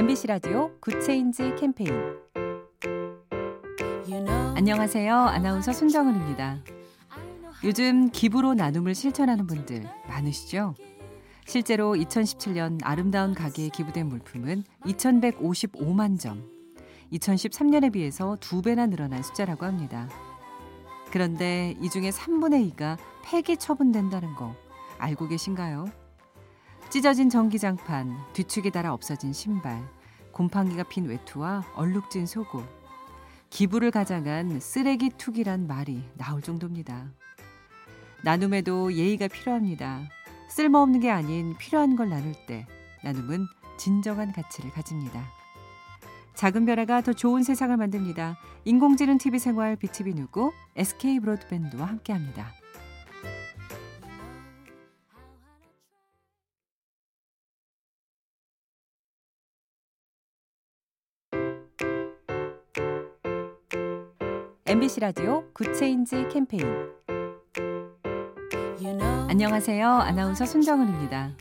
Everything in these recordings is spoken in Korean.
MBC 라디오 Good Change 캠페인 안녕하세요. 아나운서 손정은입니다. 요즘 기부로 나눔을 실천하는 분들 많으시죠? 실제로 2017년 아름다운 가게에 기부된 물품은 2155만 점. 2013년에 비해서 두 배나 늘어난 숫자라고 합니다. 그런데 이 중에 3분의 2가 폐기 처분된다는 거 알고 계신가요? 찢어진 전기장판, 뒤축에 달아 없어진 신발, 곰팡이가 핀 외투와 얼룩진 속옷, 기부를 가장한 쓰레기 툭이란 말이 나올 정도입니다. 나눔에도 예의가 필요합니다. 쓸모없는 게 아닌 필요한 걸 나눌 때 나눔은 진정한 가치를 가집니다. 작은 변화가 더 좋은 세상을 만듭니다. 인공지능 TV 생활 BTV 누구 SK 브로드밴드와 함께합니다. MBC 라디오 Good Change 캠페인 안녕하세요. 아나운서 손정은입니다.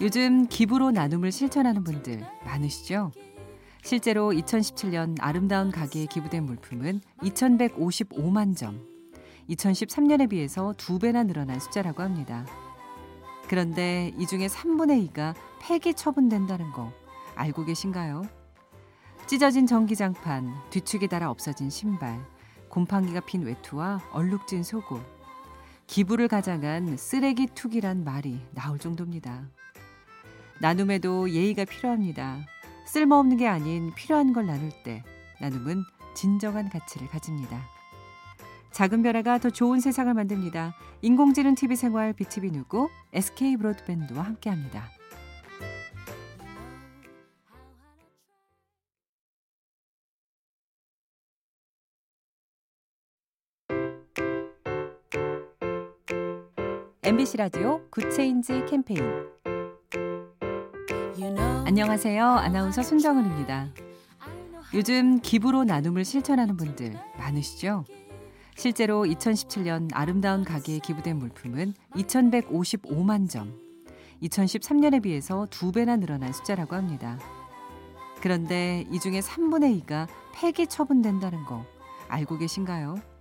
요즘 기부로 나눔을 실천하는 분들 많으시죠? 실제로 2017년 아름다운 가게에 기부된 물품은 2155만 점. 2013년에 비해서 두 배나 늘어난 숫자라고 합니다. 그런데 이 중에 3분의 2가 폐기 처분된다는 거 알고 계신가요? 찢어진 전기장판, 뒤축에 달아 없어진 신발, 곰팡이가 핀 외투와 얼룩진 속옷, 기부를 가장한 쓰레기 툭이란 말이 나올 정도입니다. 나눔에도 예의가 필요합니다. 쓸모없는 게 아닌 필요한 걸 나눌 때 나눔은 진정한 가치를 가집니다. 작은 변화가 더 좋은 세상을 만듭니다. 인공지능 TV 생활 BTV 누구 SK 브로드밴드와 함께합니다. MBC 라디오 Good Change 캠페인 안녕하세요. 아나운서 손정은입니다. 요즘 기부로 나눔을 실천하는 분들 많으시죠? 실제로 2017년 아름다운 가게에 기부된 물품은 2155만 점. 2013년에 비해서 두 배나 늘어난 숫자라고 합니다. 그런데 이 중에 3분의 2가 폐기 처분된다는 거 알고 계신가요?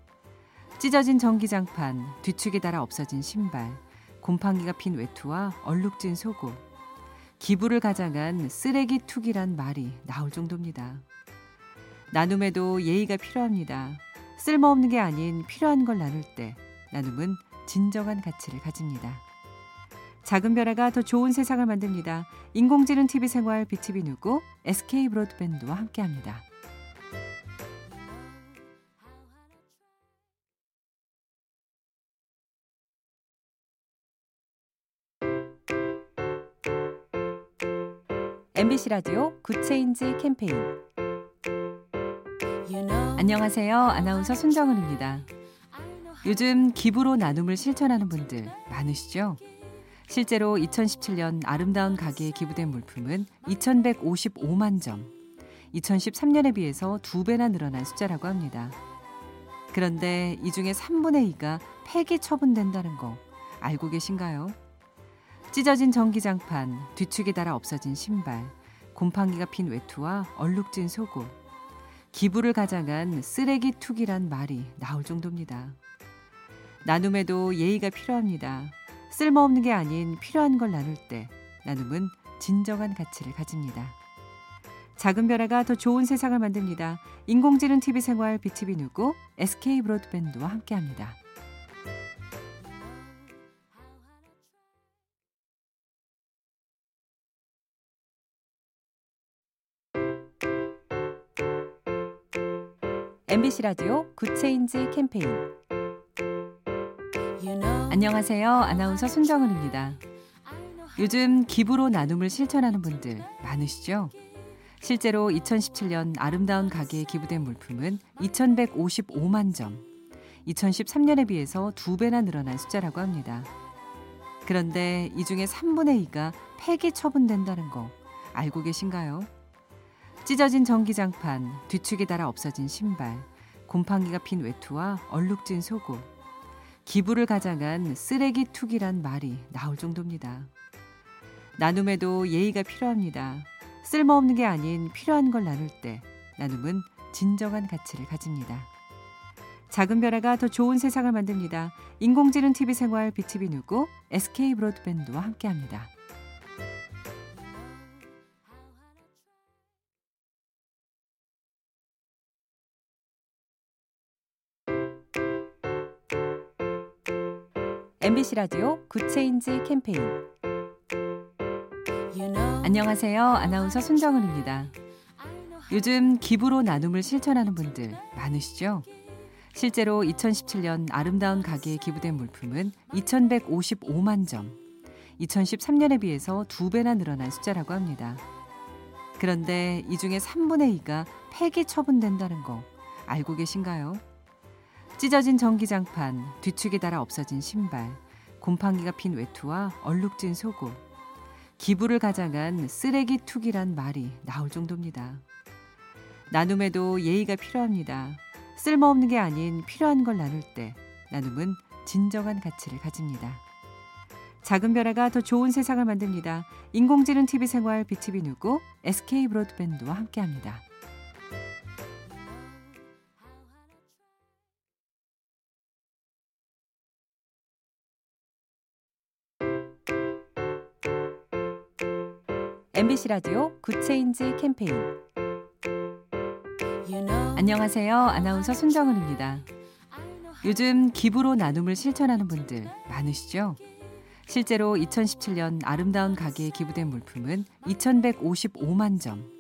찢어진 전기장판, 뒤축에 달아 없어진 신발, 곰팡이가 핀 외투와 얼룩진 속옷, 기부를 가장한 쓰레기 툭이란 말이 나올 정도입니다. 나눔에도 예의가 필요합니다. 쓸모없는 게 아닌 필요한 걸 나눌 때 나눔은 진정한 가치를 가집니다. 작은 변화가 더 좋은 세상을 만듭니다. 인공지능 TV 생활 BTV 누구 SK 브로드밴드와 함께합니다. MBC 라디오 Good Change 캠페인 안녕하세요. 아나운서 손정은입니다. 요즘 기부로 나눔을 실천하는 분들 많으시죠? 실제로 2017년 아름다운 가게에 기부된 물품은 2155만 점. 2013년에 비해서 두 배나 늘어난 숫자라고 합니다. 그런데 이 중에 3분의 2가 폐기 처분된다는 거 알고 계신가요? 찢어진 전기장판, 뒤축에 달아 없어진 신발, 곰팡이가 핀 외투와 얼룩진 속옷, 기부를 가장한 쓰레기 툭이란 말이 나올 정도입니다. 나눔에도 예의가 필요합니다. 쓸모없는 게 아닌 필요한 걸 나눌 때 나눔은 진정한 가치를 가집니다. 작은 변화가 더 좋은 세상을 만듭니다. 인공지능 TV 생활 BTV 누구 SK 브로드밴드와 함께합니다. MBC 라디오 Good Change 캠페인 안녕하세요. 아나운서 손정은입니다. 요즘 기부로 나눔을 실천하는 분들 많으시죠? 실제로 2017년 아름다운 가게에 기부된 물품은 2155만 점. 2013년에 비해서 두 배나 늘어난 숫자라고 합니다. 그런데 이 중에 3분의 2가 폐기 처분된다는 거 알고 계신가요? 찢어진 전기장판, 뒤축에 달아 없어진 신발, 곰팡이가 핀 외투와 얼룩진 속옷, 기부를 가장한 쓰레기 툭이란 말이 나올 정도입니다. 나눔에도 예의가 필요합니다. 쓸모없는 게 아닌 필요한 걸 나눌 때 나눔은 진정한 가치를 가집니다. 작은 변화가 더 좋은 세상을 만듭니다. 인공지능 TV 생활 BTV 누구 SK 브로드밴드와 함께합니다. MBC 라디오 Good Change 캠페인 안녕하세요. 아나운서 손정은입니다. 요즘 기부로 나눔을 실천하는 분들 많으시죠? 실제로 2017년 아름다운 가게에 기부된 물품은 2155만 점. 2013년에 비해서 두 배나 늘어난 숫자라고 합니다. 그런데 이 중에 3분의 2가 폐기 처분된다는 거 알고 계신가요? 찢어진 전기장판, 뒤축에 달아 없어진 신발, 곰팡이가 핀 외투와 얼룩진 속옷, 기부를 가장한 쓰레기 투기란 말이 나올 정도입니다. 나눔에도 예의가 필요합니다. 쓸모없는 게 아닌 필요한 걸 나눌 때 나눔은 진정한 가치를 가집니다. 작은 변화가 더 좋은 세상을 만듭니다. 인공지능 TV 생활 BTV 누구 SK 브로드밴드와 함께합니다. MBC 라디오 Good Change 캠페인 안녕하세요. 아나운서 손정은입니다. 요즘 기부로 나눔을 실천하는 분들 많으시죠? 실제로 2017년 아름다운 가게에 기부된 물품은 2155만 점.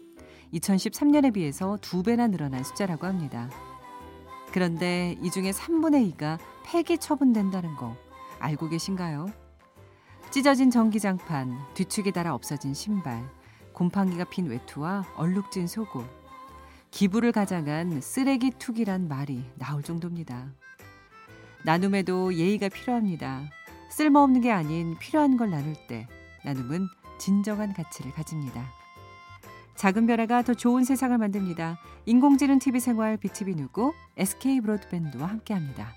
2013년에 비해서 두 배나 늘어난 숫자라고 합니다. 그런데 이 중에 3분의 2가 폐기 처분된다는 거 알고 계신가요? 찢어진 전기장판, 뒤축에 달아 없어진 신발, 곰팡이가 핀 외투와 얼룩진 속옷, 기부를 가장한 쓰레기 투기란 말이 나올 정도입니다. 나눔에도 예의가 필요합니다. 쓸모없는 게 아닌 필요한 걸 나눌 때 나눔은 진정한 가치를 가집니다. 작은 변화가 더 좋은 세상을 만듭니다. 인공지능 TV 생활 BTV 누구 SK 브로드밴드와 함께합니다.